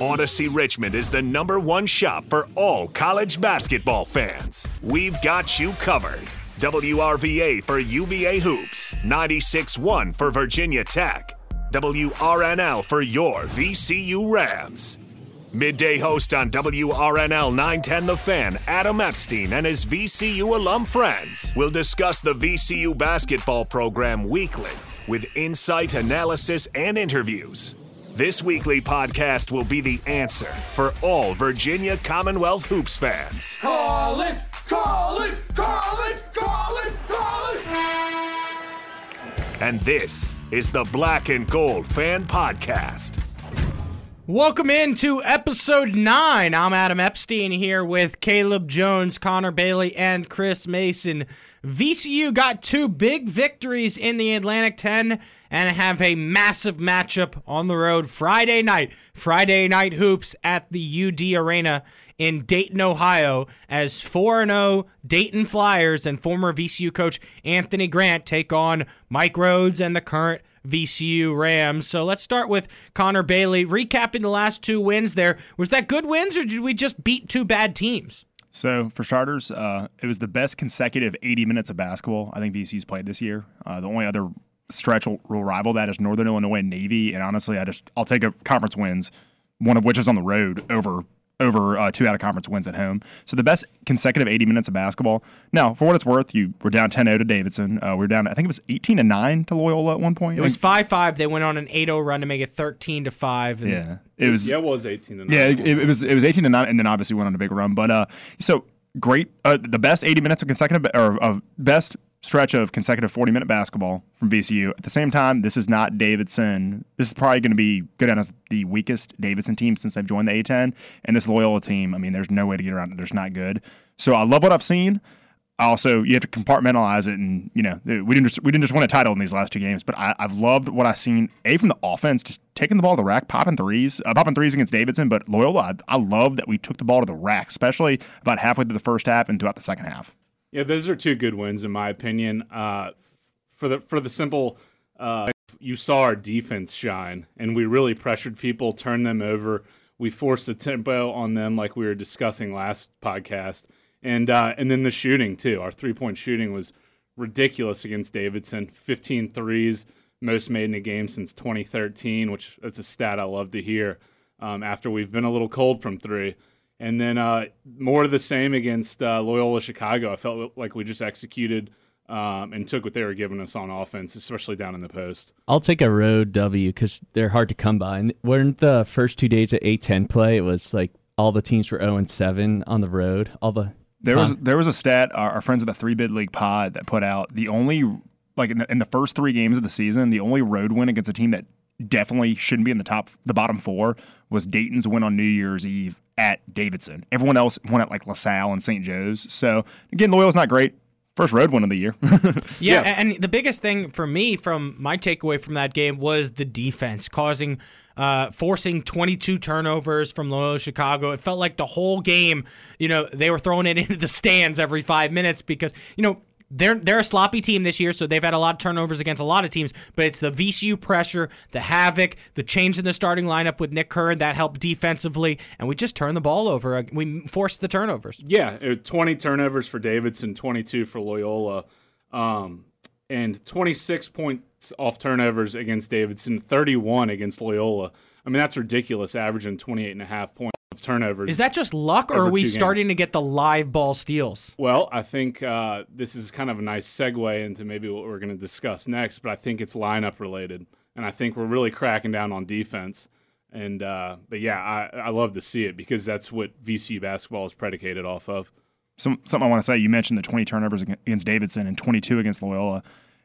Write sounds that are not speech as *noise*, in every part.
Audacy Richmond is the number one shop for all college basketball fans. We've got you covered. WRVA for UVA Hoops, 96.1 for Virginia Tech, WRNL for your VCU Rams. Midday host on WRNL 910 The Fan, Adam Epstein, and his VCU alum friends will discuss the VCU basketball program weekly with insight, analysis, and interviews. This weekly podcast will be the answer for all Virginia Commonwealth Hoops fans. Call it! Call it! Call it! Call it! Call it! And this is the Black and Gold Fan Podcast. Welcome into episode nine. I'm Adam Epstein here with Caleb Jones, Connor Bailey, and Chris Mason. VCU got two big victories in the Atlantic 10 and have a massive matchup on the road Friday night. Friday night hoops at the UD Arena in Dayton, Ohio, as 4 0 Dayton Flyers and former VCU coach Anthony Grant take on Mike Rhoades and the current VCU Rams. So let's start with Connor Bailey. Recapping the last two wins there, was that good wins or did we just beat two bad teams? So, for starters, uh, it was the best consecutive 80 minutes of basketball I think VCU's played this year. Uh, the only other stretch will, rival that is Northern Illinois Navy, and honestly, I just I'll take a conference wins, one of which is on the road over over uh, two out of conference wins at home. So the best consecutive 80 minutes of basketball. Now, for what it's worth, you were down 10-0 to Davidson. Uh, we were down, I think it was 18 to nine to Loyola at one point. It was 5-5. They went on an 8-0 run to make it 13 to five. Yeah, it was. Yeah, it was 18 to 9. Yeah, it, it was. It was 18 to nine, and then obviously went on a big run. But uh, so great. Uh, the best 80 minutes of consecutive or of best stretch of consecutive 40 minute basketball from VCU. At the same time, this is not Davidson. This is probably going to be good as the weakest Davidson team since they've joined the A10. And this Loyola team, I mean, there's no way to get around it. They're not good. So I love what I've seen. Also, you have to compartmentalize it, and you know we didn't just we didn't just win a title in these last two games, but I, have loved what I've seen. A from the offense, just taking the ball to the rack, popping threes, uh, popping threes against Davidson. But Loyola, I, I love that we took the ball to the rack, especially about halfway through the first half and throughout the second half. Yeah, those are two good wins in my opinion. Uh, for the for the simple, uh, you saw our defense shine, and we really pressured people, turned them over. We forced a tempo on them, like we were discussing last podcast, and uh, and then the shooting too. Our three point shooting was ridiculous against Davidson. 15 threes, most made in a game since 2013, which that's a stat I love to hear. Um, after we've been a little cold from three. And then uh, more of the same against uh, Loyola Chicago. I felt like we just executed um, and took what they were giving us on offense, especially down in the post. I'll take a road W because they're hard to come by. And weren't the first two days of A10 play? It was like all the teams were 0 and 7 on the road. All the there was there was a stat our, our friends at the Three Bid League Pod that put out the only like in the, in the first three games of the season, the only road win against a team that definitely shouldn't be in the top the bottom four was Dayton's win on New Year's Eve at Davidson. Everyone else won at like LaSalle and St. Joe's. So again, Loyola's not great. First road win of the year. *laughs* yeah, yeah, and the biggest thing for me from my takeaway from that game was the defense causing uh, forcing 22 turnovers from Loyola Chicago. It felt like the whole game, you know, they were throwing it *laughs* into the stands every five minutes because, you know, they're they're a sloppy team this year, so they've had a lot of turnovers against a lot of teams. But it's the VCU pressure, the havoc, the change in the starting lineup with Nick Kern that helped defensively, and we just turned the ball over. We forced the turnovers. Yeah, 20 turnovers for Davidson, 22 for Loyola, um, and 26 points off turnovers against Davidson, 31 against Loyola. I mean, that's ridiculous, averaging 28 and a half points of turnovers. Is that just luck, or are we starting games. to get the live ball steals? Well, I think uh, this is kind of a nice segue into maybe what we're going to discuss next, but I think it's lineup related, and I think we're really cracking down on defense. And uh, but yeah, I, I love to see it because that's what VCU basketball is predicated off of. Some, something I want to say. You mentioned the 20 turnovers against Davidson and 22 against Loyola.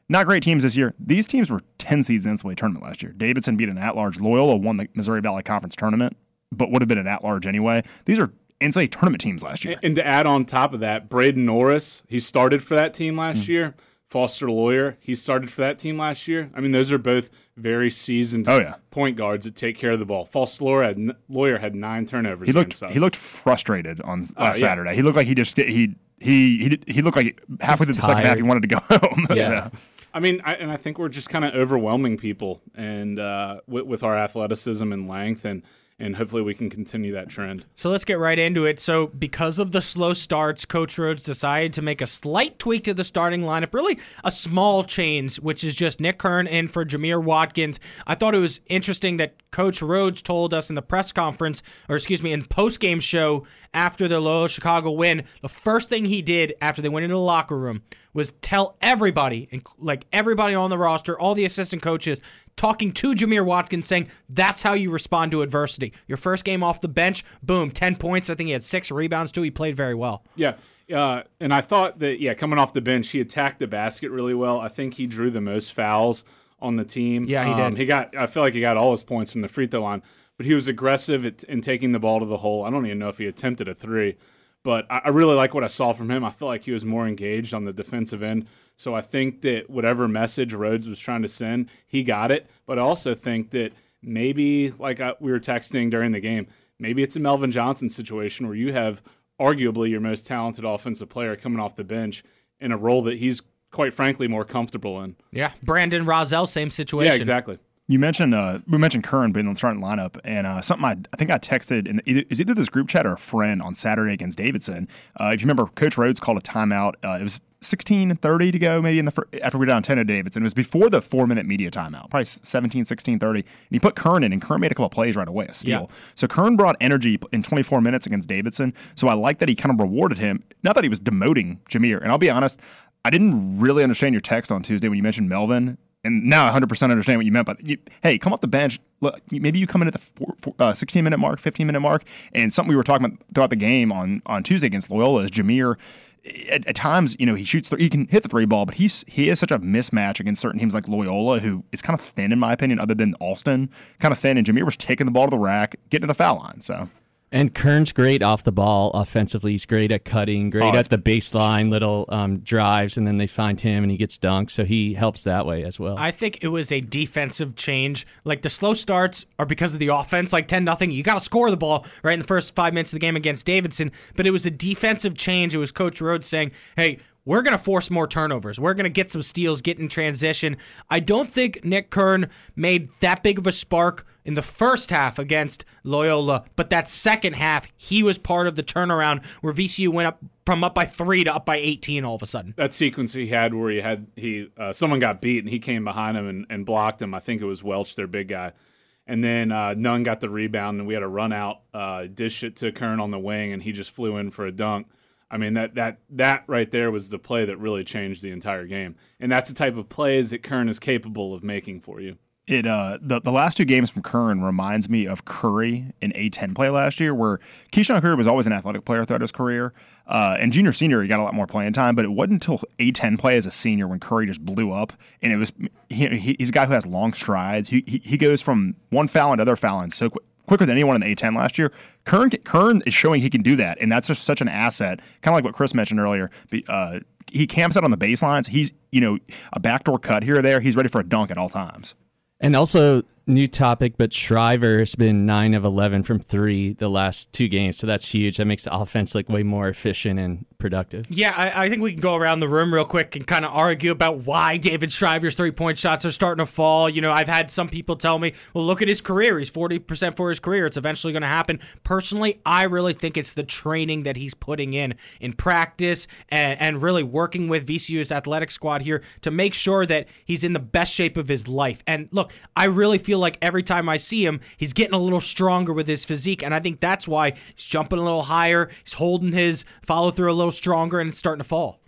Not great teams this year. These teams were 10 seeds in the NCAA tournament last year. Davidson beat an at-large. Loyola won the Missouri Valley Conference tournament but would have been an at large anyway. These are NCAA tournament teams last year. And to add on top of that, Braden Norris, he started for that team last mm year. Foster Loyer, he started for that team last year. I mean, those are both very seasoned oh, yeah. point guards that take care of the ball. Foster Loyer had, Loyer had nine turnovers. He looked he looked frustrated on uh, last yeah. Saturday. He looked like he just he he he, he looked like halfway through the second half he wanted to go home. *laughs* Yeah. so. I mean, I, and I think we're just kind of overwhelming people and uh, with, with our athleticism and length and and hopefully we can continue that trend. So let's get right into it. So, because of the slow starts, Coach Rhoades decided to make a slight tweak to the starting lineup, really a small change, which is just Nick Kern in for Jamir Watkins. I thought it was interesting that Coach Rhoades told us in the press conference, or excuse me, in post game show after the Loyola Chicago win, the first thing he did after they went into the locker room was tell everybody, like everybody on the roster, all the assistant coaches, talking to Jamir Watkins, saying that's how you respond to adversity. Your first game off the bench, boom, 10 points. I think he had six rebounds too. He played very well. Yeah. Uh, and I thought that, yeah, coming off the bench, he attacked the basket really well. I think he drew the most fouls on the team. Yeah, he um, did. He got, I feel like he got all his points from the free throw line, but he was aggressive at, in taking the ball to the hole. I don't even know if he attempted a three, but I, I really like what I saw from him. I felt like he was more engaged on the defensive end. So I think that whatever message Rhoades was trying to send, he got it. But I also think that maybe, like I, we were texting during the game, maybe it's a Melvin Johnson situation where you have arguably your most talented offensive player coming off the bench in a role that he's quite frankly more comfortable in. Yeah, Brandon Rozzell, same situation. Yeah, exactly. You mentioned uh, we mentioned Kern being in the starting lineup, and uh, something I, I think I texted in either, is either this group chat or a friend on Saturday against Davidson. Uh, if you remember, Coach Rhoades called a timeout. Uh, it was 16 30 to go maybe in the fir- after we were down 10 to Davidson. It was before the four minute media timeout, probably 17, 16, 30. And he put Kern in, and Kern made a couple of plays right away, a steal. Yeah. So Kern brought energy in 24 minutes against Davidson. So I like that he kind of rewarded him. Not that he was demoting Jamir. And I'll be honest, I didn't really understand your text on Tuesday when you mentioned Melvin. And now I 100% understand what you meant. But you, hey, come off the bench. Look, maybe you come in at the four, four, uh, 16 minute mark, 15 minute mark. And something we were talking about throughout the game on, on Tuesday against Loyola is Jamir at, at, times, you know, he shoots, th- he can hit the three ball, but he's he is such a mismatch against certain teams like Loyola, who is kind of thin in my opinion, other than Austin, kind of thin. And Jamir was taking the ball to the rack, getting to the foul line. So And Kern's great off the ball offensively. He's great at cutting, great Oh, at the baseline, little um, drives, and then they find him and he gets dunked. So he helps that way as well. I think it was a defensive change. Like the slow starts are because of the offense, like 10 nothing. You got to score the ball right in the first five minutes of the game against Davidson. But it was a defensive change. It was Coach Rhoades saying, hey, we're going to force more turnovers. We're going to get some steals, get in transition. I don't think Nick Kern made that big of a spark in the first half against Loyola, but that second half, he was part of the turnaround where VCU went up from up by three to up by 18 all of a sudden. That sequence he had where he had he uh, someone got beat and he came behind him and, and blocked him. I think it was Welch, their big guy. And then uh, Nunn got the rebound and we had a run out, uh, dish it to Kern on the wing and he just flew in for a dunk. I mean that that that right there was the play that really changed the entire game, and that's the type of plays that Kern is capable of making for you. it uh the, the last two games from Kern reminds me of Curry in A10 play last year, where KeShawn Curry was always an athletic player throughout his career. Uh, and junior senior, he got a lot more playing time, but it wasn't until A10 play as a senior when Curry just blew up. And it was he, he- he's a guy who has long strides. He, he, he goes from one foul to other foul and so quick. Quicker than anyone in the A10 last year. Kern Kern is showing he can do that, and that's just such an asset. Kind of like what Chris mentioned earlier. Uh, he camps out on the baselines. He's you know a backdoor cut here or there. He's ready for a dunk at all times. And also, new topic, but Shriver has been 9 of 11 from three the last two games. So that's huge. That makes the offense look way more efficient and productive. Yeah, I, I think we can go around the room real quick and kind of argue about why David Shriver's three point shots are starting to fall. You know, I've had some people tell me, well, look at his career. He's 40% for his career. It's eventually going to happen. Personally, I really think it's the training that he's putting in in practice and, and really working with VCU's athletic squad here to make sure that he's in the best shape of his life. And look, I really feel like every time I see him, he's getting a little stronger with his physique. And I think that's why he's jumping a little higher. He's holding his follow through a little stronger and it's starting to fall.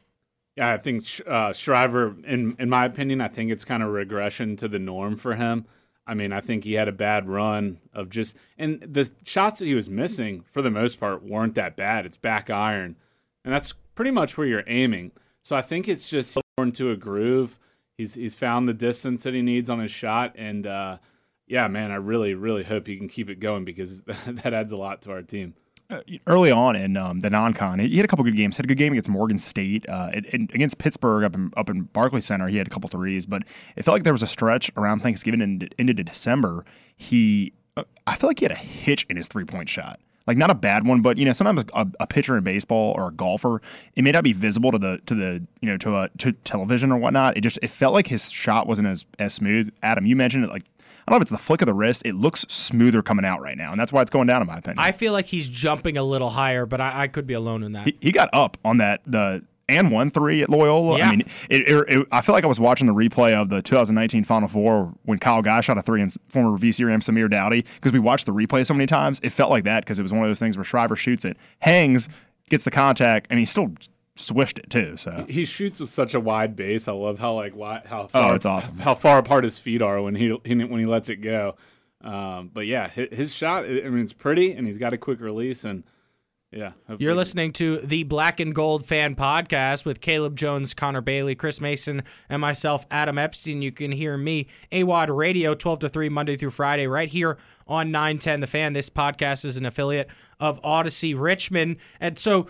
Yeah, I think uh, Shriver, in in my opinion, I think it's kind of regression to the norm for him. I mean, I think he had a bad run of just, and the shots that he was missing for the most part weren't that bad. It's back iron, and that's pretty much where you're aiming. So I think it's just to a groove. He's he's found the distance that he needs on his shot, and uh, yeah, man, I really really hope he can keep it going because *laughs* that adds a lot to our team. Early on in um, the non-con, he had a couple good games. Had a good game against Morgan State, uh, against Pittsburgh up in up in Barclays Center. He had a couple threes, but it felt like there was a stretch around Thanksgiving and into December. He, uh, I feel like he had a hitch in his three-point shot. Like not a bad one, but you know sometimes a, a pitcher in baseball or a golfer, it may not be visible to the to the you know to a to television or whatnot. It just it felt like his shot wasn't as as smooth. Adam, you mentioned it like I don't know if it's the flick of the wrist. It looks smoother coming out right now, and that's why it's going down in my opinion. I feel like he's jumping a little higher, but I, I could be alone in that. he, he got up on that the and one three at Loyola. Yeah. I mean, it, it, it- I feel like I was watching the replay of the 2019 Final Four when Kyle Guy shot a three and former VC Ram Samir Doughty because we watched the replay so many times. It felt like that because it was one of those things where Shriver shoots it, hangs, gets the contact, and he still swished it too. So He shoots with such a wide base. I love how like wide, how far, Oh, it's awesome. how far apart his feet are when he, he when he lets it go. Um, but yeah, his, his shot. I mean, it's pretty, and he's got a quick release, and yeah. hopefully- You're listening to the Black and Gold Fan Podcast with Caleb Jones, Connor Bailey, Chris Mason, and myself, Adam Epstein. You can hear me, AWOD Radio, 12 to 3, Monday through Friday, right here on 910 The Fan. This podcast is an affiliate of Audacy Richmond. And so,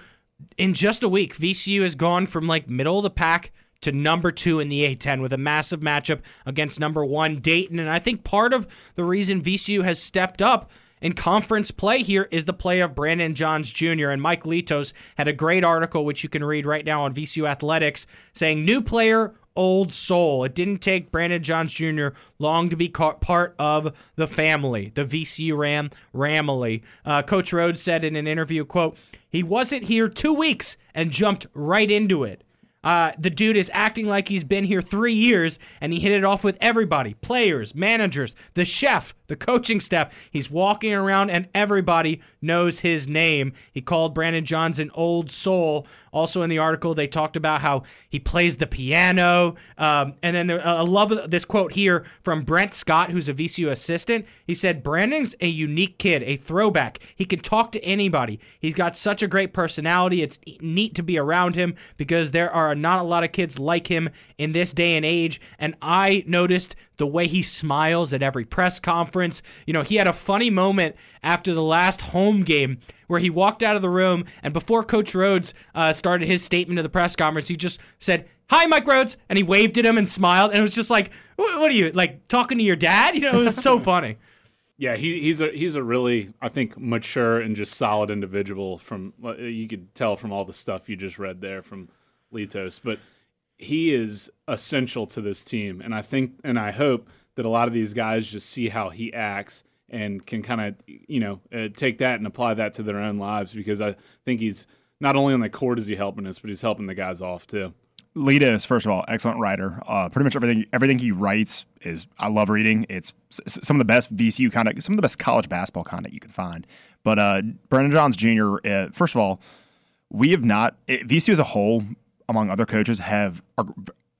in just a week, VCU has gone from like middle of the pack to number two in the A10 with a massive matchup against number one Dayton. And I think part of the reason VCU has stepped up in conference play here is the play of Brandon Johns Jr. And Mike Litos had a great article, which you can read right now on VCU Athletics, saying new player, old soul. It didn't take Brandon Johns Jr. long to be part of the family, the VCU Ram Ramily. Uh, Coach Rhoades said in an interview, quote, he wasn't here two weeks and jumped right into it. Uh, the dude is acting like he's been here three years and he hit it off with everybody players, managers, the chef, the coaching staff. He's walking around and everybody knows his name. He called Brandon Johns an old soul. Also, in the article, they talked about how he plays the piano. Um, and then there, I love this quote here from Brent Scott, who's a VCU assistant. He said, Brandon's a unique kid, a throwback. He can talk to anybody. He's got such a great personality. It's neat to be around him because there are not a lot of kids like him in this day and age. And I noticed the way he smiles at every press conference. You know, he had a funny moment after the last home game where he walked out of the room and before Coach Rhoades uh, started his statement to the press conference, he just said, Hi, Mike Rhodes. And he waved at him and smiled. And it was just like, What, are you, like talking to your dad? You know, it was so *laughs* funny. Yeah, he, he's a he's a really I think mature and just solid individual. From uh, you could tell from all the stuff you just read there from Litos, but he is essential to this team, and I think and I hope that a lot of these guys just see how he acts and can kind of you know uh, take that and apply that to their own lives because I think he's not only on the court is he helping us, but he's helping the guys off too. Lita is first of all excellent writer. Uh, pretty much everything everything he writes is I love reading. It's some of the best VCU content, some of the best college basketball content you can find. But uh, Brandon Johns Jr. Uh, first of all, we have not eh, VCU as a whole, among other coaches, have are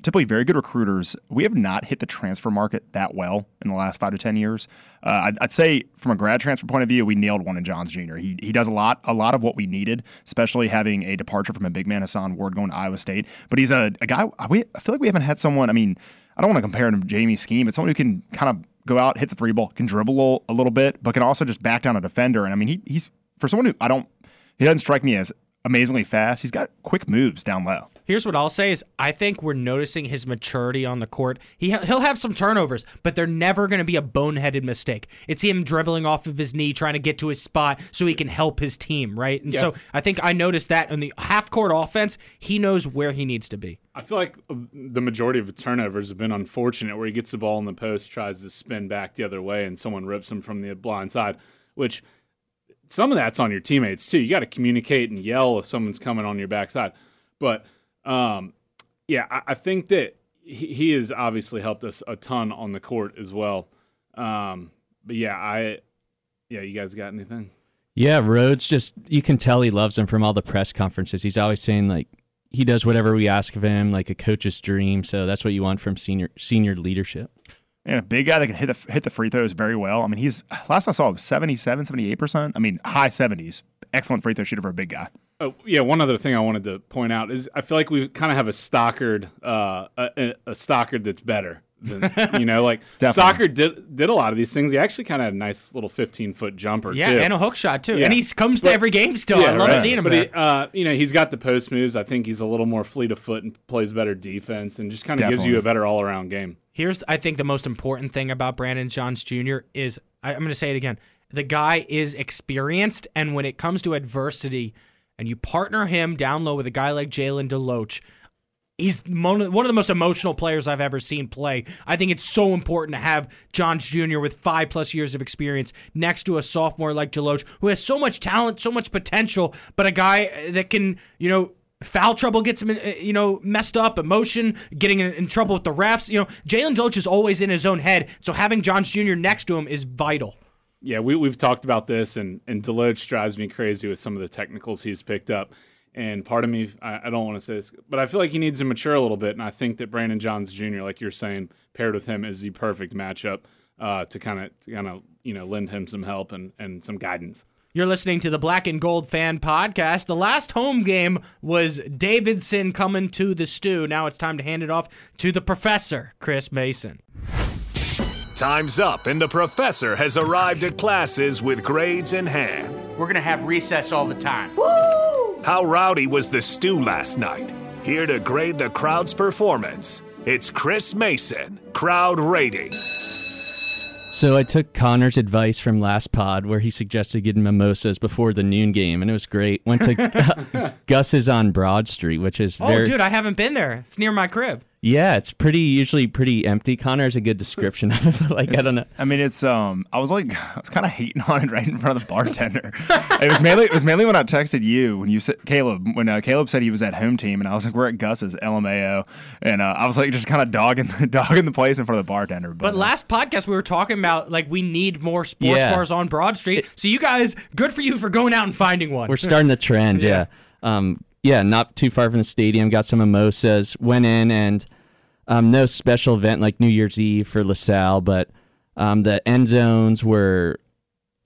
typically very good recruiters. We have not hit the transfer market that well in the last five to ten years. Uh, I'd, I'd say from a grad transfer point of view, we nailed one in Johns Jr. He he does a lot a lot of what we needed, especially having a departure from a big man Hason Ward going to Iowa State. But he's a, a guy. We, I feel like we haven't had someone. I mean, I don't want to compare him to Jamie Skeen, but someone who can kind of go out, hit the three ball, can dribble a little, bit, but can also just back down a defender. And I mean, he, he's for someone who I don't. He doesn't strike me as amazingly fast. He's got quick moves down low. Here's what I'll say is I think we're noticing his maturity on the court. He he'll have some turnovers, but they're never going to be a boneheaded mistake. It's him dribbling off of his knee trying to get to his spot so he can help his team, right? And so I think I noticed that in the half court offense, he knows where he needs to be. I feel like the majority of the turnovers have been unfortunate, where he gets the ball in the post, tries to spin back the other way, and someone rips him from the blind side. Which some of that's on your teammates too. You got to communicate and yell if someone's coming on your backside. But um, yeah, I, I think that he, he has obviously helped us a ton on the court as well. Um, but yeah, I yeah, you guys got anything? Yeah, Rhoades just you can tell he loves him from all the press conferences. He's always saying like he does whatever we ask of him, like a coach's dream. So that's what you want from senior senior leadership. And a big guy that can hit the hit the free throws very well. I mean, he's last I saw him 77, 78%. I mean, high 70s. Excellent free throw shooter for a big guy. Oh, yeah, one other thing I wanted to point out is I feel like we kind of have a Stockard, uh, a, a Stockard that's better. Than, *laughs* you know, like Definitely. Stockard did did a lot of these things. He actually kind of had a nice little 15 foot jumper Yeah, too. and a hook shot too. Yeah. And he comes to But- every game still. I love right. seeing him But there. he, uh, you know, he's got the post moves. I think he's a little more fleet of foot and plays better defense, and just kind of gives you a better all around game. Here's, I think, the most important thing about Brandon Johns Jr. is I, I'm going to say it again. The guy is experienced, and when it comes to adversity, and you partner him down low with a guy like Jalen Deloach, he's one of the most emotional players I've ever seen play. I think it's so important to have Johns Jr. with five plus years of experience next to a sophomore like Deloach, who has so much talent, so much potential, but a guy that can, you know, foul trouble gets him, uh, you know, messed up, emotion, getting in, trouble with the refs. You know, Jalen Deloach is always in his own head, so having Johns Jr. next to him is vital. Yeah, we, we've talked about this, and, and Deloach drives me crazy with some of the technicals he's picked up. And part of me, I, I don't want to say this, but I feel like he needs to mature a little bit. And I think that Brandon Johns Jr., like you're saying, paired with him is the perfect matchup uh, to kind of, kind of, you know, lend him some help and, and some guidance. You're listening to the Black and Gold Fan Podcast. The last home game was Davidson coming to the stew. Now it's time to hand it off to the professor, Chris Mason. Time's up, and the professor has arrived at classes with grades in hand. We're gonna have recess all the time. How rowdy was the stew last night? Here to grade the crowd's performance, it's Chris Mason, crowd rating. So I took Connor's advice from last pod where he suggested getting mimosas before the noon game, and it was great. Went to *laughs* Gus's on Broad Street, which is Oh, very dude, I haven't been there. It's near my crib. Yeah, it's pretty usually pretty empty. Connor has a good description of it, *laughs* but like I don't know. I mean, it's um. I was like, *laughs* I was kind of hating on it right in front of the bartender. it was mainly, it was mainly when I texted you when you said Caleb when uh, Caleb said he was at home team, and I was like, we're at Gus's LMAO, and uh, I was like, just kind of dogging, the *laughs* dogging the place in front of the bartender. But, But uh, last podcast we were talking about like we need more sports Yeah. bars on Broad Street. So you guys, good for you for going out and finding one. We're starting the trend, yeah. Um, yeah, not too far from the stadium. Got some mimosas. Went in and um, no special event like New Year's Eve for LaSalle, but um, the end zones were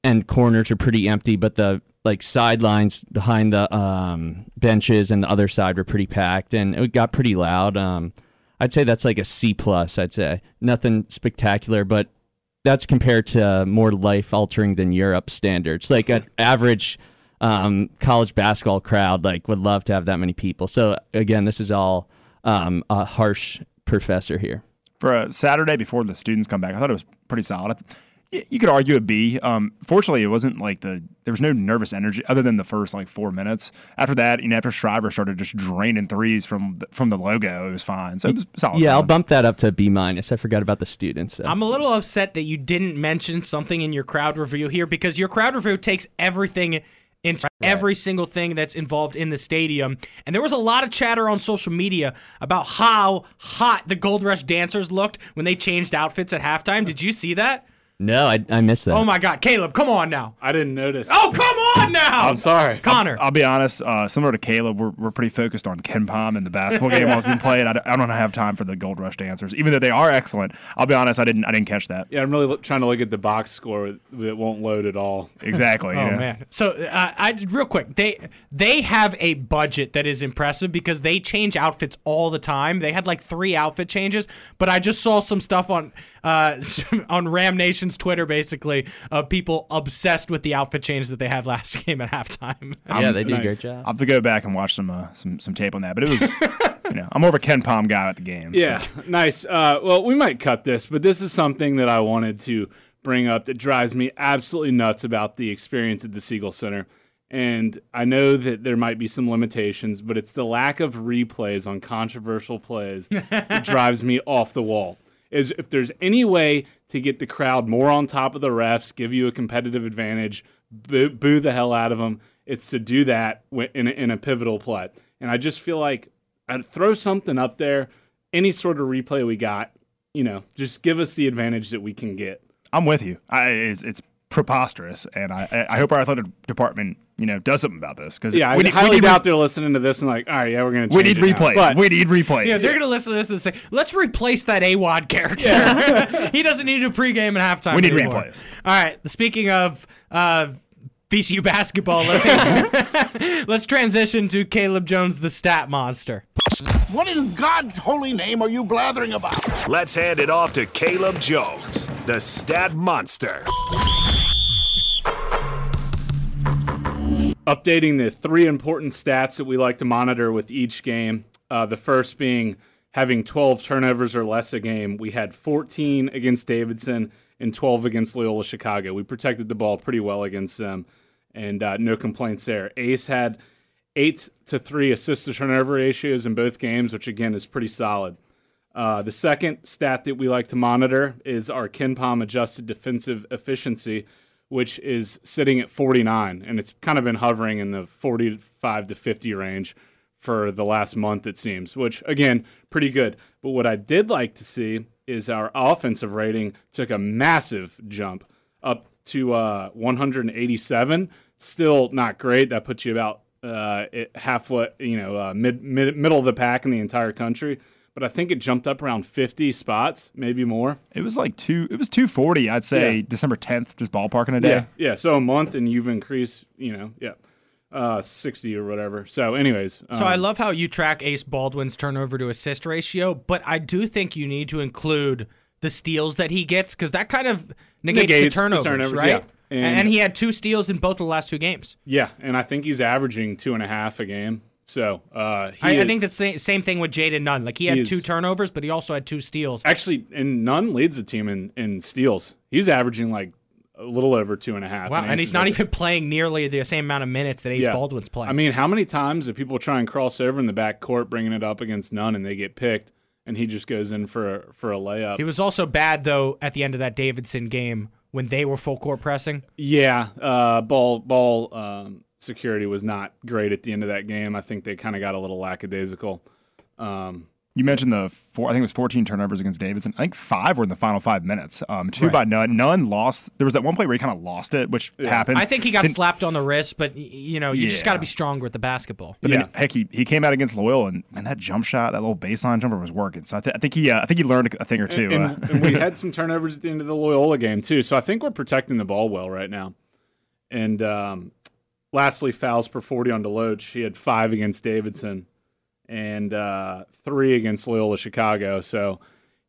and corners are pretty empty, but the like sidelines behind the um, benches and the other side were pretty packed, and it got pretty loud. Um, I'd say that's like a C plus. I'd say nothing spectacular, but that's compared to more life altering than Europe standards. Like an average um, college basketball crowd, like would love to have that many people. So again, this is all um, a harsh professor here. for a Saturday before the students come back, I thought it was pretty solid. You could argue a B. Um, fortunately, it wasn't like the there was no nervous energy other than the first like four minutes. After that, you know, after Shriver started just draining threes from the, from the logo, it was fine. So it was solid. Yeah, I'll bump that up to B minus. I forgot about the students. So. I'm a little upset that you didn't mention something in your crowd review here because your crowd review takes everything into every single thing that's involved in the stadium. And there was a lot of chatter on social media about how hot the Gold Rush dancers looked when they changed outfits at halftime. Did you see that? No, I, I missed that. Oh my God, Caleb, come on now. I didn't notice. Oh, come on now. I'm sorry. Connor. I'll be honest. Uh, similar to Caleb, we're, we're pretty focused on KenPom and the basketball game while it's been played. I, don't- I don't have time for the Gold Rush dancers, even though they are excellent. I'll be honest. I didn't I didn't catch that Yeah, I'm really lo- trying to look at the box score. It won't load at all. exactly. Oh you know? man! So, uh, I real quick, they they have a budget that is impressive because they change outfits all the time. They had like three outfit changes, but I just saw some stuff on uh, *laughs* on Ram Nation's Twitter, basically, of people obsessed with the outfit change that they had last *laughs* game at halftime. yeah, they did a great job. I'll have to go back and watch some uh, some some tape on that. But it was, *laughs* you know, I'm more of a KenPom guy at the game. so. Yeah, nice. Uh, well, we might cut this, but this is something that I wanted to bring up that drives me absolutely nuts about the experience at the Siegel Center. And I know that there might be some limitations, but it's the lack of replays on controversial plays that *laughs* drives me off the wall. Is if there's any way to get the crowd more on top of the refs, give you a competitive advantage, boo, boo the hell out of them, it's to do that in a, in a pivotal play. And I just feel like I'd throw something up there, any sort of replay we got, you know, just give us the advantage that we can get. I'm with you. I, it's it's preposterous, and I I hope our athletic department you know does something about this because Yeah, I we need, highly we need, doubt they're listening to this and like, all right, yeah, we're gonna. we need it now." replays. But we need replays. Yeah, they're gonna listen to this and say, "Let's replace that AWOD character. *laughs* he doesn't need to pregame and halftime. We need anymore." replays. All right. Speaking of uh, VCU basketball, let's *laughs* let's transition to Caleb Jones, the stat monster. What in God's holy name are you blathering about? Let's hand it off to Caleb Jones, the stat monster. Updating the three important stats that we like to monitor with each game. Uh, the first being having 12 turnovers or less a game. We had 14 against Davidson and 12 against Loyola Chicago. We protected the ball pretty well against them, and uh, no complaints there. Ace had eight to three assist to turnover ratios in both games, which again is pretty solid. Uh, the second stat that we like to monitor is our KenPom adjusted defensive efficiency, which is sitting at 49, and it's kind of been hovering in the 45 to 50 range for the last month, it seems, which again, pretty good. But what I did like to see is our offensive rating took a massive jump up to uh, 187. Still not great. That puts you about uh, halfway, you know, uh, mid, mid middle of the pack in the entire country. But I think it jumped up around 50 spots, maybe more. It was like two. It was 240. I'd say Yeah. December 10th, just ballparking a day. Yeah, yeah. So a month, and you've increased, you know, yeah, uh, 60 or whatever. So, anyways, So I um, love how you track Ace Baldwin's turnover to assist ratio, but I do think you need to include the steals that he gets because that kind of negates, Negates the the turnovers, turnovers, right? yeah. And, And- and he had two steals in both of the last two games. yeah, and I think he's averaging two and a half a game. So uh, he I, I is- think the same, same thing with Jayden Nunn. Like he had He two turnovers, but he also had two steals. actually, and Nunn leads the team in in steals. He's averaging like a little over two and a half. Wow, and he's not even playing nearly the same amount of minutes that Ace Yeah. Baldwin's playing. I mean, how many times do people try and cross over in the back court, bringing it up against Nunn, and they get picked, and he just goes in for a, for a layup? he was also bad though at the end of that Davidson game when they were full court pressing. Yeah, uh, ball ball um, security was not great at the end of that game. I think they kind of got a little lackadaisical. Um, You mentioned the four. I think it was 14 turnovers against Davidson. I think five were in the final five minutes. Um, two Right. by Nunn. Nunn lost. There was that one play where he kind of lost it, which happened. I think he got Then- slapped on the wrist, but you know, you just got to be stronger with the basketball. But then, heck, he, he came out against Loyola, and man, that jump shot, that little baseline jumper was working. So I, th- I think he, uh, I think he learned a thing or two. and, uh, and we had *laughs* some turnovers at the end of the Loyola game too. So I think we're protecting the ball well right now. And um, lastly, fouls per 40 on Deloach. He had five against Davidson and uh, three against Loyola Chicago. So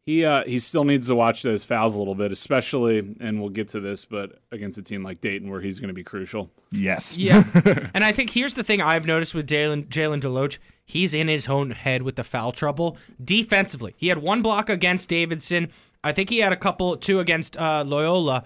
he uh, he still needs to watch those fouls a little bit, especially, and we'll get to this, but against a team like Dayton where he's going to be crucial. yes. *laughs* Yeah, and I think here's the thing I've noticed with Jalen Jalen Deloach. He's in his own head with the foul trouble defensively. He had one block against Davidson. I think he had a couple, two against uh, Loyola.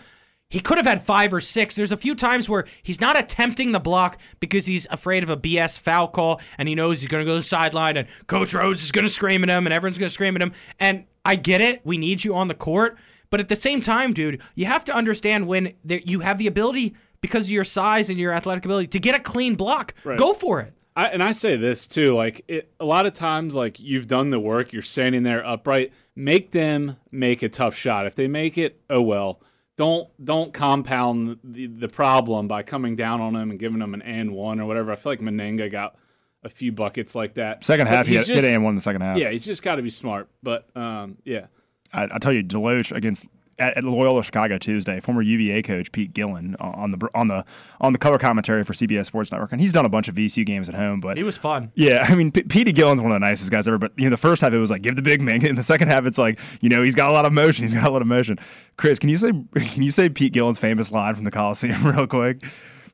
He could have had five or six. There's a few times where he's not attempting the block because he's afraid of a BS foul call and he knows he's going to go to the sideline and Coach Rhoades is going to scream at him and everyone's going to scream at him. And I get it. We need you on the court. But at the same time, dude, you have to understand when there, you have the ability, because of your size and your athletic ability, to get a clean block. Right. Go for it. I, and I say this too, like it, a lot of times, like you've done the work, you're standing there upright. Make them make a tough shot. If they make it, oh well. Don't don't compound the, the problem by coming down on him and giving him an and one or whatever. I feel like Menenga got a few buckets like that. Second half, he hit, hit and one in the second half. Yeah, he's just got to be smart. But um, yeah, I, I tell you, Deloach against at, at Loyola Chicago Tuesday, former UVA coach Pete Gillen uh, on the on the on the color commentary for CBS Sports Network, and he's done a bunch of VCU games at home. But It was fun. yeah, I mean, P- Petey Gillen's one of the nicest guys ever. But you know, the first half it was like give the big man. *laughs* In the second half, it's like you know he's got a lot of motion. He's got a lot of motion. Chris, can you say *laughs* can you say Pete Gillen's famous line from the Coliseum *laughs* real quick?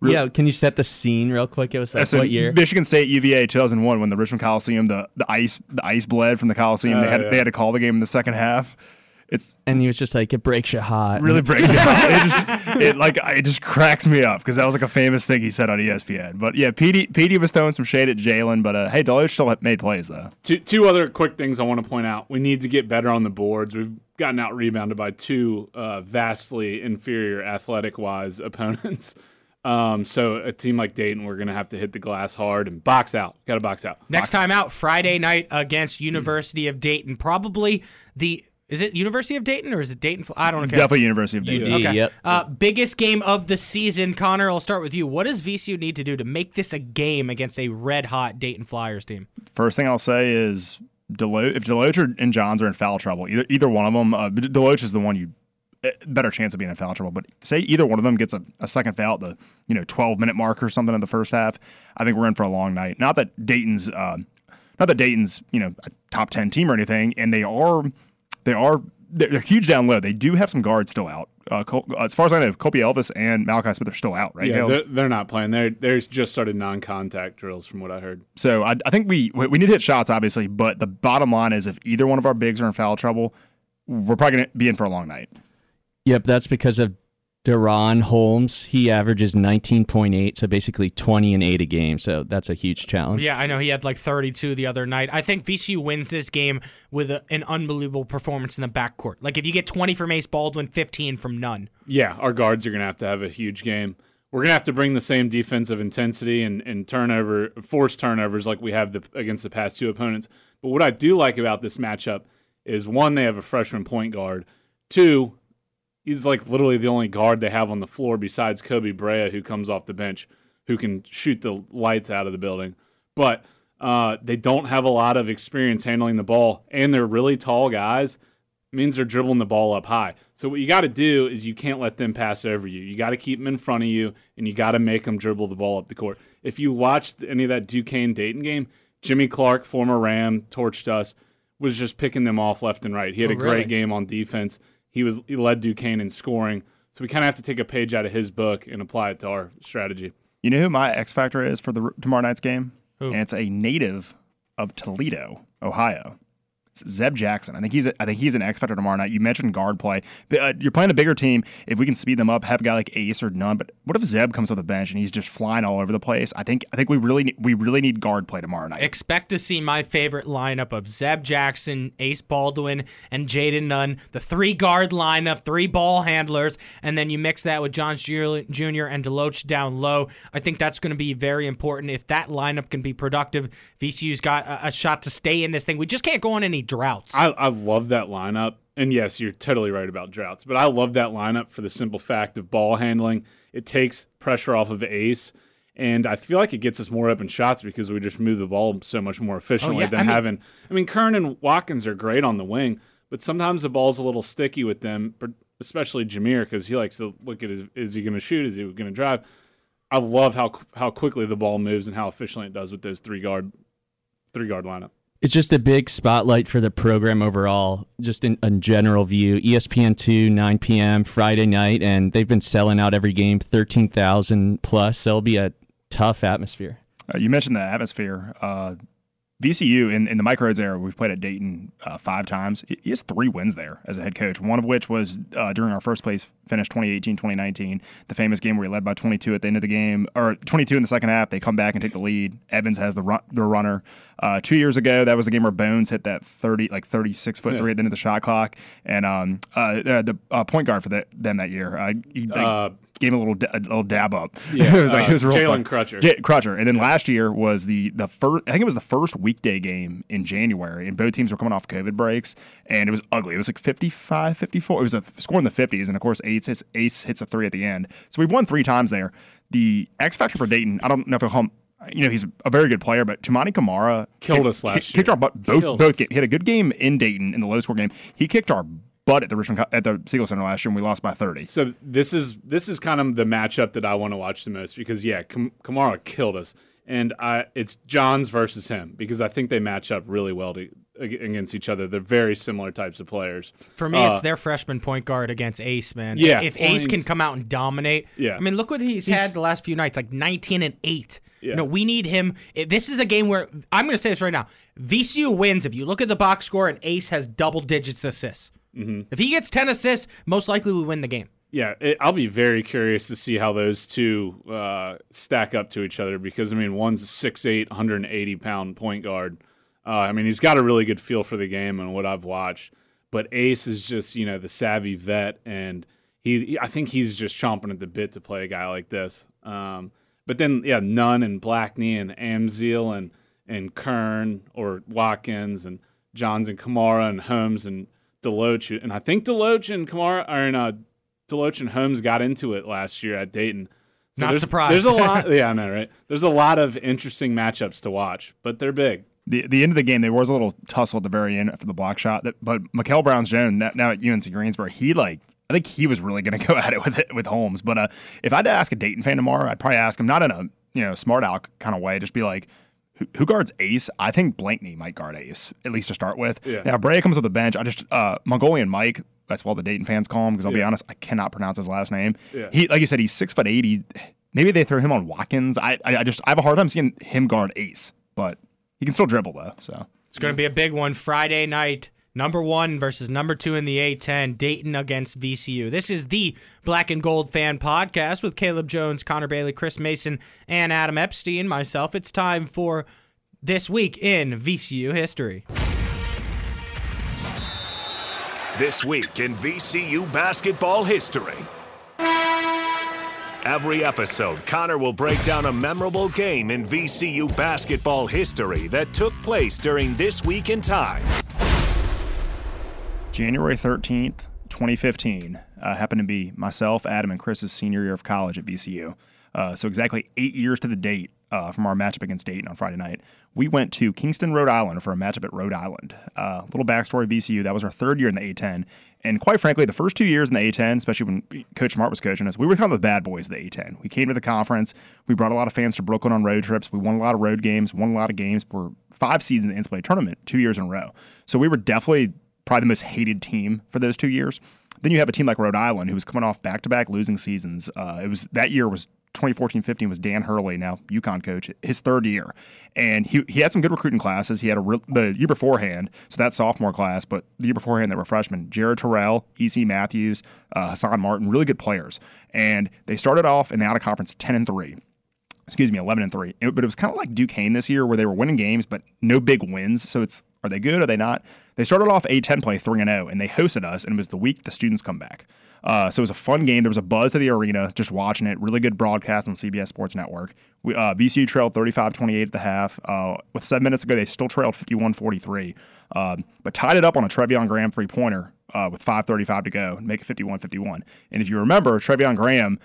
Real- Yeah, can you set the scene real quick? It was like So what year? Michigan State UVA 2001 when the Richmond Coliseum the, the ice the ice bled from the Coliseum. they Oh, had yeah. they had to call the game in the second half. It's and he was just like, it breaks you heart. really *laughs* breaks it out. It just *laughs* it like it just cracks me up because that was like a famous thing he said on ESPN. But yeah, Petey Petey was throwing some shade at Jalen, but uh, hey, Deloach still made plays though. Two, two other quick things I want to point out. We need to get better on the boards. We've gotten out rebounded by two uh, vastly inferior athletic wise *laughs* opponents. Um, so a team like Dayton, we're going to have to hit the glass hard and box out. Got to box out. Next time out, Friday night against University of Dayton. Probably the is it University of Dayton or is it Dayton? I don't know. Definitely University of Dayton. UD. Okay. Yep. Uh, biggest game of the season, Connor. I'll start with you. What does VCU need to do to make this a game against a red hot Dayton Flyers team? First thing I'll say is Deloach. If Deloach or- and Johns are in foul trouble, either either one of them, uh, Deloach is the one you eh, better chance of being in foul trouble. But say either one of them gets a, a second foul at the you know 12 minute mark or something in the first half, I think we're in for a long night. Not that Dayton's uh, not that Dayton's you know a top 10 team or anything, and they are they are they're, they're huge down low. They do have some guards still out. Uh, Col- as far as I know, Kobe Elvis and Malachi Smith are still out, right? Yeah, they're, they're not playing. They're they're just started non-contact drills, from what I heard. So I, I think we we need to hit shots, obviously, but the bottom line is if either one of our bigs are in foul trouble, we're probably going to be in for a long night. Yep, that's because of DaRon Holmes, he averages 19.8, so basically 20 and 8 a game. So that's a huge challenge. Yeah, I know he had like 32 the other night. I think VCU wins this game with a, an unbelievable performance in the backcourt. Like if you get 20 from Ace Baldwin, 15 from Nunn. Yeah, our guards are going to have to have a huge game. We're going to have to bring the same defensive intensity and, and turnover, force turnovers like we have the, against the past two opponents. But what I do like about this matchup is one, they have a freshman point guard. Two, he's like literally the only guard they have on the floor besides Koby Brea, who comes off the bench, who can shoot the lights out of the building. But uh, they don't have a lot of experience handling the ball, and they're really tall guys. It means they're dribbling the ball up high. So what you got to do is you can't let them pass over you. You got to keep them in front of you, and you got to make them dribble the ball up the court. If you watched any of that Duquesne Dayton game, Jimmy Clark, former Ram, torched us, was just picking them off left and right. He had Oh, a really? great game on defense. He was he led Duquesne in scoring. So we kind of have to take a page out of his book and apply it to our strategy. You know who my X factor is for the tomorrow night's game? Who? And it's a native of Toledo, Ohio. Zeb Jackson. I think he's a, I think he's an X factor tomorrow night. You mentioned guard play. Uh, you're playing a bigger team. If we can speed them up, have a guy like Ace or Nunn. But what if Zeb comes off the bench and he's just flying all over the place? I think I think we really we really need guard play tomorrow night. Expect to see my favorite lineup of Zeb Jackson, Ace Baldwin, and Jayden Nunn. The three guard lineup, three ball handlers, and then you mix that with Johns Jr. and Deloach down low. I think that's going to be very important. If that lineup can be productive, VCU's got a, a shot to stay in this thing. We just can't go on any droughts. I, I love that lineup. And yes, you're totally right about droughts, but I love that lineup for the simple fact of ball handling. It takes pressure off of Ace, and I feel like it gets us more open shots because we just move the ball so much more efficiently yeah, than I mean- having. I mean, Kern and Watkins are great on the wing, but sometimes the ball's a little sticky with them, especially Jamir because he likes to look at his, is he going to shoot? Is he going to drive? I love how how quickly the ball moves and how efficiently it does with those three guard three guard lineup. It's just a big spotlight for the program overall, just in a general view. ESPN 2, 9 p.m. Friday night, and they've been selling out every game, 13,000 plus. So it'll be a tough atmosphere. Uh, you mentioned the atmosphere. Uh, VCU in, in the Mike Rhoades era, we've played at Dayton uh, five times. He he has three wins there as a head coach, one of which was uh, during our first place finish 2018 2019, the famous game where he led by 22 at the end of the game, or 22 in the second half. They come back and take the lead. Evans has the, run, the runner. Uh, two years ago, that was the game where Bones hit that 30, like 36 foot three at the end of the shot clock. And um, uh, the, the uh, point guard for that, them that year, uh, he like, Uh, gave him a little, da- a little dab up. *laughs* Yeah, it was like, uh, it was real Jalen. Crutcher. Crutcher. And then last year was the the first. I think it was the first weekday game in January, and both teams were coming off COVID breaks, and it was ugly. It was like 55, 54. It was a score in the 50s, and of course, Ace hits, Ace hits a three at the end. So we've won three times there. The X factor for Dayton. I don't know if home. You know, he's a very good player, but Toumani Camara Killed kicked- us last kicked, kicked our butt both, Killed both us. games. He had a good game in Dayton in the low score game. He kicked our butt at the Richmond at the Siegel Center last year, and we lost by 30. So this is this is kind of the matchup that I want to watch the most because yeah, Kam- Camara killed us, and I it's Johns versus him because I think they match up really well to, against each other. They're very similar types of players. For me, Uh, it's their freshman point guard against Ace, man. Yeah, If Ace can come out and dominate, Yeah. I mean, look what he's, had the last few nights, like 19 and 8. Yeah. Know, we need him. This is a game where I'm going to say this right now. VCU wins if you look at the box score and Ace has double digits assists. Mm-hmm. If he gets 10 assists, most likely we win the game. Yeah, it, I'll be very curious to see how those two uh, stack up to each other because I mean, one's a 6'8", 180 pound point guard. Uh, I mean, he's got a really good feel for the game and what I've watched. But Ace is just you know the savvy vet, and he, he- I think he's just chomping at the bit to play a guy like this. Um, but then yeah, Nunn and Blakney and Amzil and and Kern or Watkins and Johns and Camara and Holmes and Deloach and I think Deloach and Camara are in uh, Deloach and Holmes got into it last year at Dayton. So Not there's, surprised. There's a lot. *laughs* Yeah, I know, right? There's a lot of interesting matchups to watch, but they're big. the the end of the game, there was a little tussle at the very end for the block shot. That, but Mikel Brown's Jones now, now at UNC Greensboro, he like I think he was really going *laughs* to go at it with it with Holmes. But uh, if I had to ask a Dayton fan tomorrow, I'd probably ask him not in a you know smart aleck kind of way, just be like. Who, who guards Ace? I think Blakney might guard Ace at least to start with. Yeah. Now Brea comes off the bench. I just uh, Mongolian Mike. That's what the Dayton fans call him because I'll be honest, I cannot pronounce his last name. Yeah. He like you said, he's six foot eight. He, maybe they throw him on Watkins. I, I I just I have a hard time seeing him guard Ace, but he can still dribble though. So It's going to be a big one Friday night, Number one versus number two in the A10, Dayton against VCU. This is the Black and Gold Fan Podcast with Caleb Jones, Connor Bailey, Chris Mason, and Adam Epstein. Myself. It's time for this week in VCU history. This week in VCU basketball history. Every episode, Connor will break down a memorable game in VCU basketball history that took place during this week in time. January 13th, 2015, uh, happened to be myself, Adam, and Chris's senior year of college at VCU. Uh, so exactly eight years to the date uh, from our matchup against Dayton on Friday night. We went to Kingston, Rhode Island for a matchup at Rhode Island. Uh, little backstory VCU, that was our third year in the A10. And quite frankly, the first two years in the A10, especially when Coach Smart was coaching us, we were kind of the bad boys of the A10. We came to the conference. We brought a lot of fans to Brooklyn on road trips. We won a lot of road games, won a lot of games. We're five seeds in the NCAA tournament two years in a row. So we were definitely probably the most hated team for those two years. Then you have a team like Rhode Island who was coming off back-to-back losing seasons. Uh, it was that year was 2014-15 was Dan Hurley, now UConn coach, his third year, and he he had some good recruiting classes. He had a re- the year beforehand, so that sophomore class, but the year beforehand they were freshmen. Jared Terrell, E.C. Matthews, uh, Hassan Martin, really good players, and they started off in the out of conference 10 and three excuse me, 11 and 3. It- but it was kind of like Duquesne this year where they were winning games, but no big wins. So it's, are they good? Are they not? They started off A10 play 3 and 0, and they hosted us, and it was the week the students come back. Uh, so it was a fun game. There was a buzz to the arena just watching it. Really good broadcast on CBS Sports Network. We, uh, VCU trailed 35 28 at the half. Uh, with seven minutes ago, they still trailed 51 43, um, but tied it up on a Treveon Graham three pointer uh, with 5.35 to go, make it 51 51. And if you remember, Treveon Graham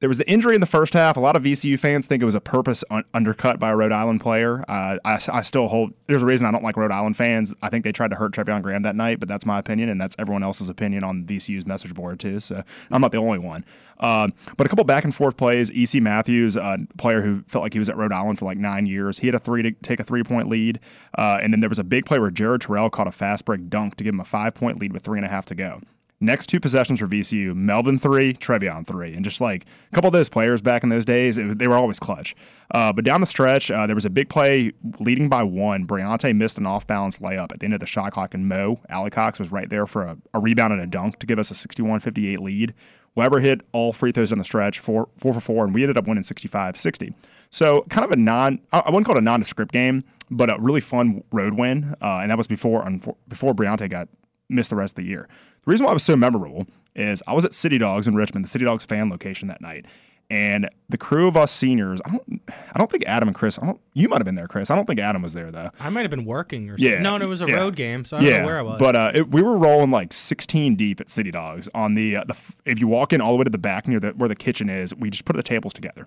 there was the injury in the first half. A lot of VCU fans think it was a purpose un- undercut by a Rhode Island player. Uh, I, I still hold. There's a reason I don't like Rhode Island fans. I think they tried to hurt Treveon Graham that night, but that's my opinion, and that's everyone else's opinion on VCU's message board too. So I'm not the only one. Um, but a couple back and forth plays. EC Matthews, a player who felt like he was at Rhode Island for like nine years, he had a three to take a three point lead, uh, and then there was a big play where Jared Terrell caught a fast break dunk to give him a five point lead with three and a half to go. Next two possessions for VCU, Melvin three, Treveon three, and just like a couple of those players back in those days, it, they were always clutch. Uh, but down the stretch, uh, there was a big play leading by one. Briante missed an off balance layup at the end of the shot clock, and Mo Alie-Cox was right there for a, a rebound and a dunk to give us a 61-58 lead. Weber hit all free throws on the stretch, four, four for four, and we ended up winning 65-60. So kind of a non, I wouldn't call it a nondescript game, but a really fun road win, uh, and that was before before Briante got missed the rest of the year. The reason why it was so memorable is I was at City Dogs in Richmond, the City Dogs fan location that night, and the crew of us seniors. I don't, I don't think Adam and Chris. I don't. You might have been there, Chris. I don't think Adam was there though. I might have been working or something. Yeah, No, it was a yeah. road game, so I don't yeah, know where I was. but uh, it, we were rolling like 16 deep at City Dogs on the uh, the. If you walk in all the way to the back near the, where the kitchen is, we just put the tables together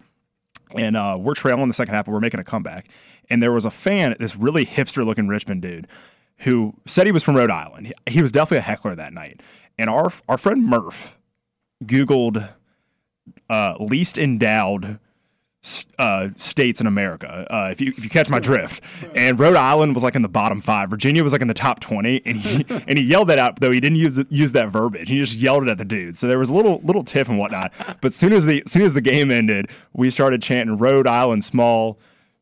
and uh, we're trailing the second half, but we're making a comeback. And there was a fan, this really hipster looking Richmond dude, who said he was from Rhode Island. He, he was definitely a heckler that night. And our our friend Murph Googled uh, least endowed uh, states in America. Uh, if you if you catch my drift, and Rhode Island was like in the bottom five. Virginia was like in the top twenty, and he and he yelled that out though he didn't use use that verbiage. He just yelled it at the dude. So there was a little little tiff and whatnot. But soon as the soon as the game ended, we started chanting Rhode Island small.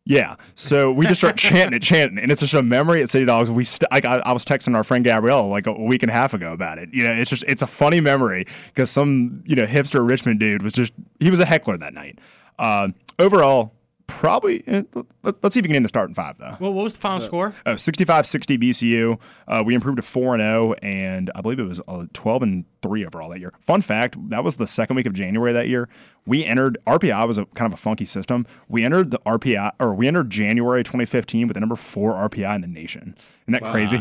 Yeah, so we just start chanting it, chanting, and it's just a memory at City Dogs. We st- like I, I was texting our friend Gabrielle like a week and a half ago about it. You know, it's just it's a funny memory because some you know hipster Richmond dude was just he was a heckler that night. Uh, overall, probably eh, let, us see if we can get in the starting five though. well, what was the final score? Oh, 65-60 VCU. Uh, we improved to 4 and 0 and I believe it was uh, 12 and 3 overall that year. Fun fact, that was the second week of January that year. We entered RPI was a kind of a funky system. We entered the RPI or we entered January 2015 with the number 4 RPI in the nation. Isn't that crazy?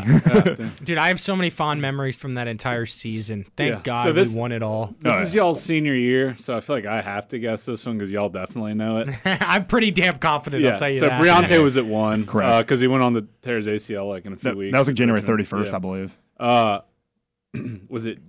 *laughs* Dude, I have so many fond memories from that entire season. Thank Yeah. God So this- we won it all. This Oh, is yeah. y'all's senior year, so I feel like I have to guess this one because y'all definitely know it. *laughs* I'm pretty damn confident. yeah. I'll tell you so that. Briante was at one, Correct. Because he went on the tear his ACL like in a few that, weeks. that was like January 31st, Yeah. I believe. Uh, *clears throat* was it?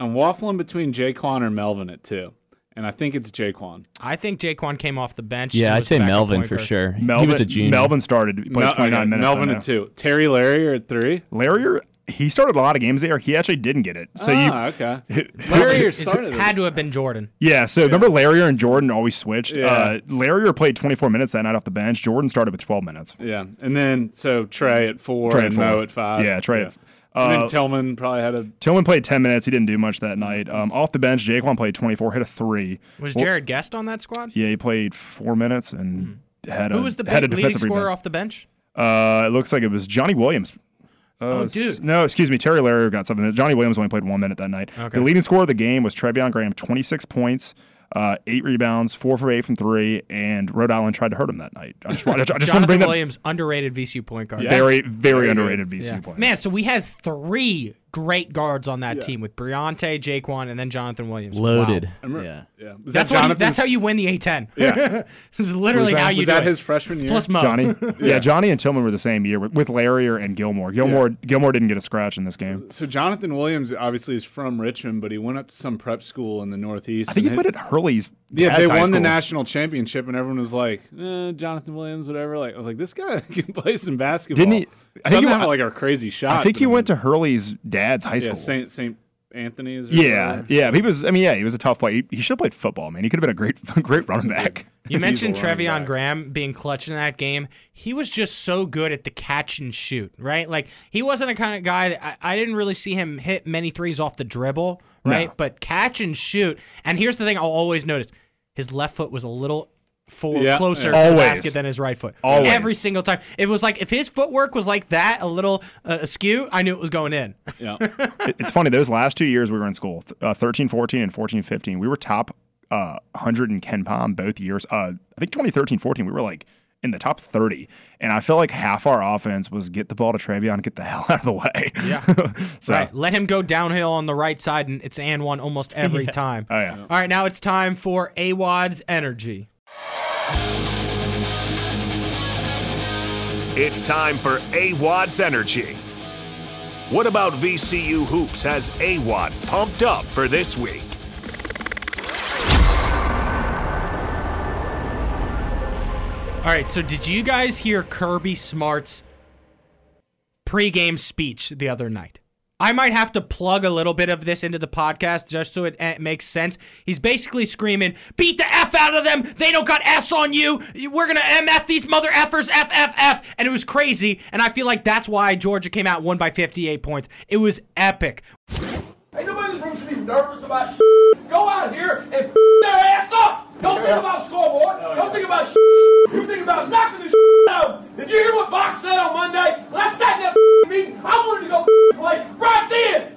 I'm waffling between JeQuan or Melvin at two, and I think it's JeQuan. I think JeQuan came off the bench. Yeah, I'd say Melvin for sure. Melvin, he was a junior. Melvin started, he played Mel- 29 okay, minutes. Melvin at two. Terry Larrier at three. Larry, he started a lot of games there. He actually didn't get it. So ah, okay. *laughs* you Larrier It started. had to have been Jordan. Yeah, so remember Larrier and Jordan always switched. Yeah. Uh, Larrier played 24 minutes that night off the bench. Jordan started with 12 minutes. Yeah, and then so Trey at four Trey at and four. Mo at five. Yeah, Trey. And Uh, then Tillman probably had a Tillman played 10 minutes. He didn't do much that night. Um, off the bench, JeQuan played 24, hit a three. Was Well, Jarred Guest on that squad? Yeah, he played four minutes and had a Who was the had a big leading scorer rebound. off the bench? Uh, it looks like it was Johnny Williams. Uh, Oh, dude. No, excuse me. Terry Larrier got seven minutes. Johnny Williams only played one minute that night. Okay. The leading scorer of the game was Treveon Graham, 26 points, uh, eight rebounds, four for eight from three, and Rhode Island tried to hurt him that night. I just, want- I just want to Jonathan bring that Williams, underrated VCU point guard. very, very Very underrated good. VCU Yeah. player. Man, so we had three great guards on that team with Briante, JeQuan, and then Jonathan Williams. Loaded. Wow. remember- Yeah. yeah. Was That's, that you, that's how you win the A10. Yeah. *laughs* this is literally that, how you was do that it. his freshman year? Plus Mo. Johnny, *laughs* yeah. Johnny and Tillman were the same year with, with Larrier and Gilmore. Gilmore, Gilmore didn't get a scratch in this game. So Jonathan Williams obviously is from Richmond, but he went up to some prep school in the Northeast. I think he and played at Hurley's. Yeah, they high won the national championship, and everyone was like, eh, "Jonathan Williams, whatever." Like, I was like, "This guy *laughs* can play some basketball." Didn't he- I think Doesn't he have wa- like a crazy shot. I think he went to Hurley's dad's high yeah, school. Saint Saint Anthony's. Or Yeah, whatever. yeah. He was. I mean, yeah, he was a tough player. He, he should have played football, man. He could have been a great, *laughs* great running back. You mentioned Treveon. Graham being clutch in that game. He was just so good at the catch and shoot, right? Like he wasn't a kind of guy that I, I didn't really see him hit many threes off the dribble, right? No. But catch and shoot. And here's the thing I'll always notice: his left foot was a little for Yeah, closer yeah. to the basket than his right foot. Always. Every single time. It was like if his footwork was like that, a little uh, askew, I knew it was going in. yeah. *laughs* It's funny. Those last two years we were in school, th- uh, 13, 14, and 14, 15, we were top uh, 100 in KenPom both years. Uh, I think 2013, 14, we were like in the top 30. And I feel like half our offense was get the ball to Treveon, get the *laughs* hell out of the way. Yeah. *laughs* so, Right. Let him go downhill on the right side, and it's and one almost every time. oh, yeah. All right, now it's time for AWOD's energy. It's time for AWOD's Energy. What about VCU Hoops has AWOD pumped up for this week? All right, so did you guys hear Kirby Smart's pregame speech the other night? I might have to plug a little bit of this into the podcast just so it, it makes sense. He's basically screaming, "Beat the f out of them! They don't got s on you. We're gonna mf these mother effers, f f f." And it was crazy, and I feel like that's why Georgia came out and won by 58 points. It was epic. Ain't nobody in this room should be nervous about Go out here and their ass up. Don't think about scoreboard. Don't think about You think about knocking the out. Did you hear what Box said on Monday? When I sat in that meeting, I wanted to go play right then.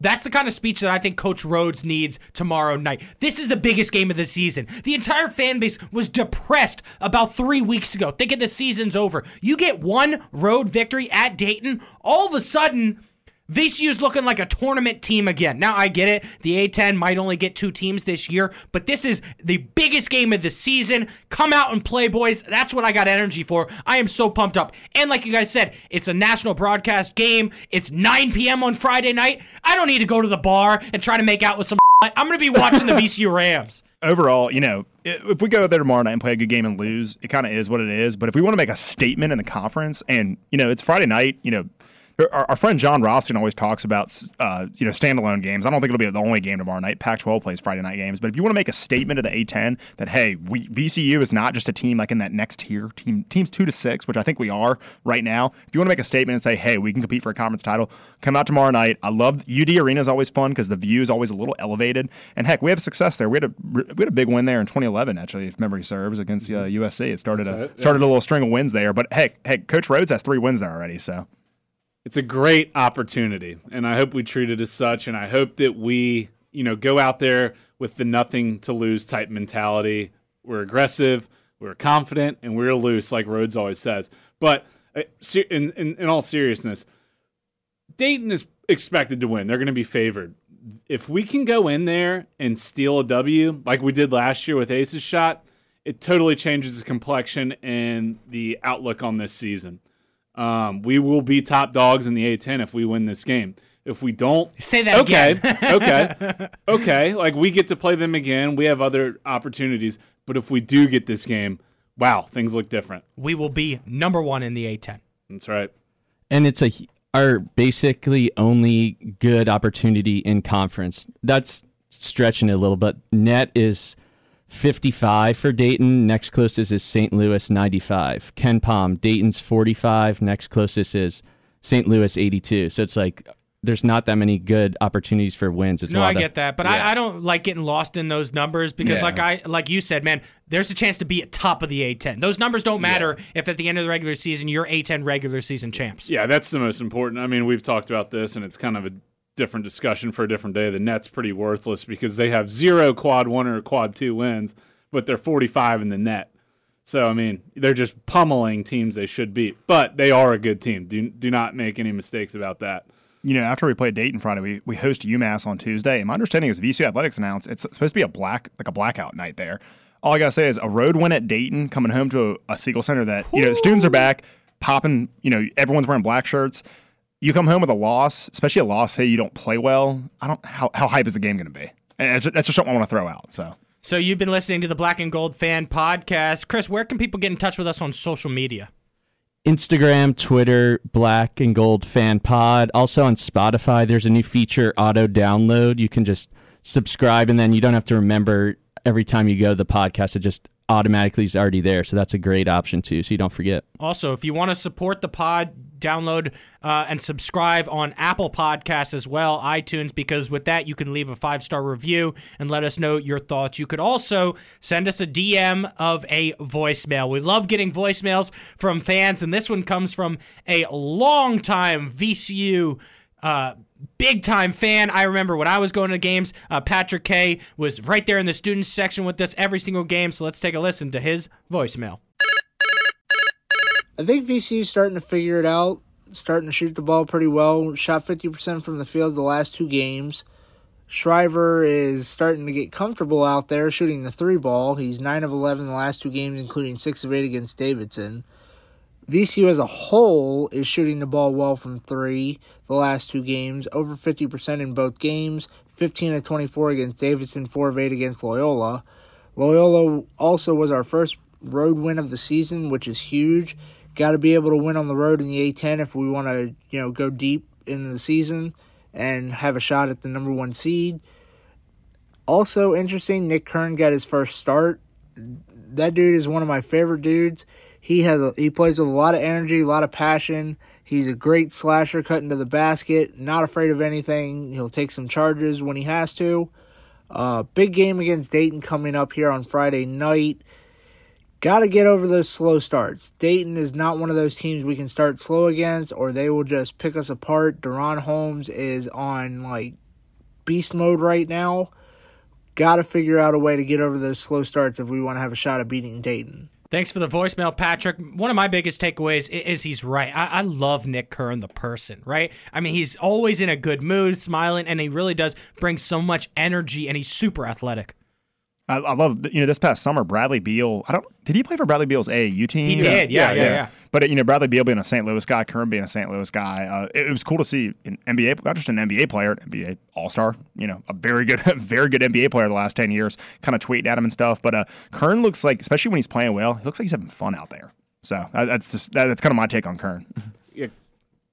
That's the kind of speech that I think Coach Rhoades needs tomorrow night. This is the biggest game of the season. The entire fan base was depressed about three weeks ago, thinking the season's over. You get one road victory at Dayton, all of a sudden, VCU's looking like a tournament team again. Now, I get it. The A10 might only get two teams this year, but this is the biggest game of the season. Come out and play, boys. That's what I got energy for. I am so pumped up. And like you guys said, it's a national broadcast game. It's 9 p.m. on Friday night. I don't need to go to the bar and try to make out with some. *laughs* I'm going to be watching the *laughs* VCU Rams. overall, you know, if we go there tomorrow night and play a good game and lose, it kind of is what it is. But if we want to make a statement in the conference, and you know, it's Friday night, you know. Our, our friend John Roston always talks about, uh, you know, standalone games. I don't think it'll be the only game tomorrow night. Pac-12 plays Friday night games, but if you want to make a statement to the A10 that hey, we VCU is not just a team like in that next tier, team teams two to six, which I think we are right now. If you want to make a statement and say hey, we can compete for a conference title, come out tomorrow night. I love UD Arena is always fun because the view is always a little elevated, and heck, we have success there. We had a we had a big win there in 2011 actually, if memory serves, against uh, USC. It started a started a little string of wins there, but heck, heck, Coach Rhoades has three wins there already, so. It's a great opportunity and i hope we treat it as such and i hope that we you know go out there with the nothing to lose type mentality. We're aggressive we're confident and we're loose like Rhoades always says. But uh, in, in, in all seriousness dayton is expected to win. They're going to be favored. If we can go in there and steal a w like we did last year with ace's shot it totally changes the complexion and the outlook on this season um, we will be top dogs in the A10 if we win this game. If we don't, Say that okay, again. *laughs* okay, *laughs* okay. Like we get to play them again. We have other opportunities. But if we do get this game, wow, things look different. We will be number one in the A10. That's right. and it's a our basically only good opportunity in conference. That's stretching it a little, but net is 55 for Dayton. Next closest is St. Louis 95. KenPom, Dayton's 45. Next closest is St. Louis 82. So it's like there's not that many good opportunities for wins. It's No, lot I of- get that, but Yeah. I, I don't like getting lost in those numbers because, Yeah. like I like you said, man, there's a chance to be at top of the A10. Those numbers don't matter if at the end of the regular season you're A10 regular season champs. Yeah, that's the most important. I mean, we've talked about this, and it's kind of a different discussion for a different day. The net's pretty worthless because they have zero quad one or quad two wins, but they're 45 in the net. So I mean, they're just pummeling teams they should beat, but they are a good team. Do do not make any mistakes about that. you know, after we play Dayton Friday, we, we host UMass on Tuesday. And my understanding is VCU Athletics announced it's supposed to be a black like a blackout night there. All I gotta say is a road win at Dayton, coming home to a, a Siegel Center that you know students are back, popping. You know, everyone's wearing black shirts. You come home with a loss, especially a loss. Hey, you don't play well. I don't. How, how hype is the game going to be? And that's, that's just something I want to throw out. So So you've been listening to the Black and Gold Fan Podcast. Chris, where can people get in touch with us on social media? Instagram, Twitter, Black and Gold Fan Pod. Also on Spotify, there's a new feature, auto download. You can just subscribe, and then you don't have to remember every time you go to the podcast. It just automatically is already there. So that's a great option too. So you don't forget. Also, if you want to support the pod, download uh, and subscribe on Apple Podcasts as well, iTunes, because with that, you can leave a five star review and let us know your thoughts. You could also send us a DM of a voicemail. We love getting voicemails from fans, and this one comes from a longtime VCU. Uh, big time fan. I remember when I was going to games, uh, Patrick K was right there in the students section with us every single game. So let's take a listen to his voicemail. I think VCU's starting to figure it out, starting to shoot the ball pretty well. Shot 50% from the field the last two games. Shriver is starting to get comfortable out there shooting the three ball. He's 9 of 11 the last two games, including 6 of 8 against Davidson. VCU as a whole is shooting the ball well from three the last two games, over 50% in both games, 15 of 24 against Davidson, 4 of 8 against Loyola. Loyola also was our first road win of the season, which is huge. Got to be able to win on the road in the A10 if we want to, you know, go deep in the season and have a shot at the number one seed. Also interesting, Nick Kern got his first start. That dude is one of my favorite dudes. He has a, he plays with a lot of energy, a lot of passion. He's a great slasher, cutting to the basket, not afraid of anything. He'll take some charges when he has to. Uh, big game against Dayton coming up here on Friday night. Got to get over those slow starts. Dayton is not one of those teams we can start slow against, or they will just pick us apart. DaRon Holmes is on like beast mode right now. Got to figure out a way to get over those slow starts if we want to have a shot at beating Dayton. Thanks for the voicemail, Patrick. One of my biggest takeaways is he's right. I, I love Nick Kern, the person, right? I mean, he's always in a good mood, smiling, and he really does bring so much energy, and he's super athletic. I, I love you know this past summer Bradley Beal. I don't did he play for Bradley Beal's AAU team? He did, yeah, yeah, yeah. But you know Bradley Beal being a St. Louis guy, Kern being a St. Louis guy, uh, it, it was cool to see an NBA, not just an NBA player, an NBA All Star. You know, a very good, *laughs* very good NBA player the last ten years. Kind of tweeting at him and stuff. But uh, Kern looks like, especially when he's playing well, he looks like he's having fun out there. So uh, that's just that, that's kind of my take on Kern. Yeah,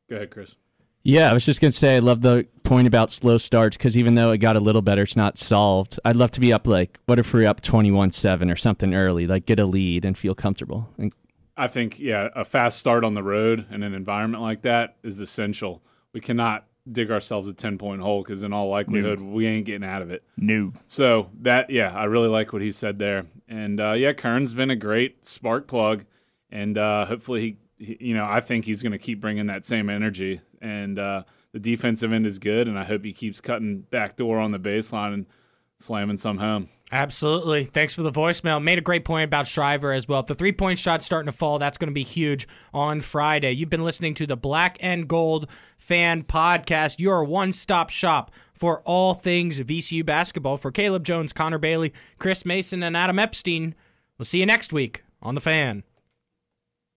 go ahead, Chris. Yeah, I was just gonna say I love the point about slow starts because even though it got a little better, it's not solved. I'd love to be up like what if we're up twenty one seven or something early, like get a lead and feel comfortable. And I think yeah, a fast start on the road in an environment like that is essential. We cannot dig ourselves a ten point hole because in all likelihood we ain't getting out of it. New. So that yeah, I really like what he said there, and uh, yeah, Kern's been a great spark plug, and uh, hopefully he, he, you know, I think he's going to keep bringing that same energy, and uh, the defensive end is good, and I hope he keeps cutting back door on the baseline and slamming some home. Absolutely. Thanks for the voicemail. Made a great point about Shriver as well. If the three point shot's starting to fall, that's going to be huge on Friday. You've been listening to the Black and Gold Fan Podcast, your one stop shop for all things VCU basketball. For Caleb Jones, Connor Bailey, Chris Mason, and Adam Epstein, we'll see you next week on The Fan.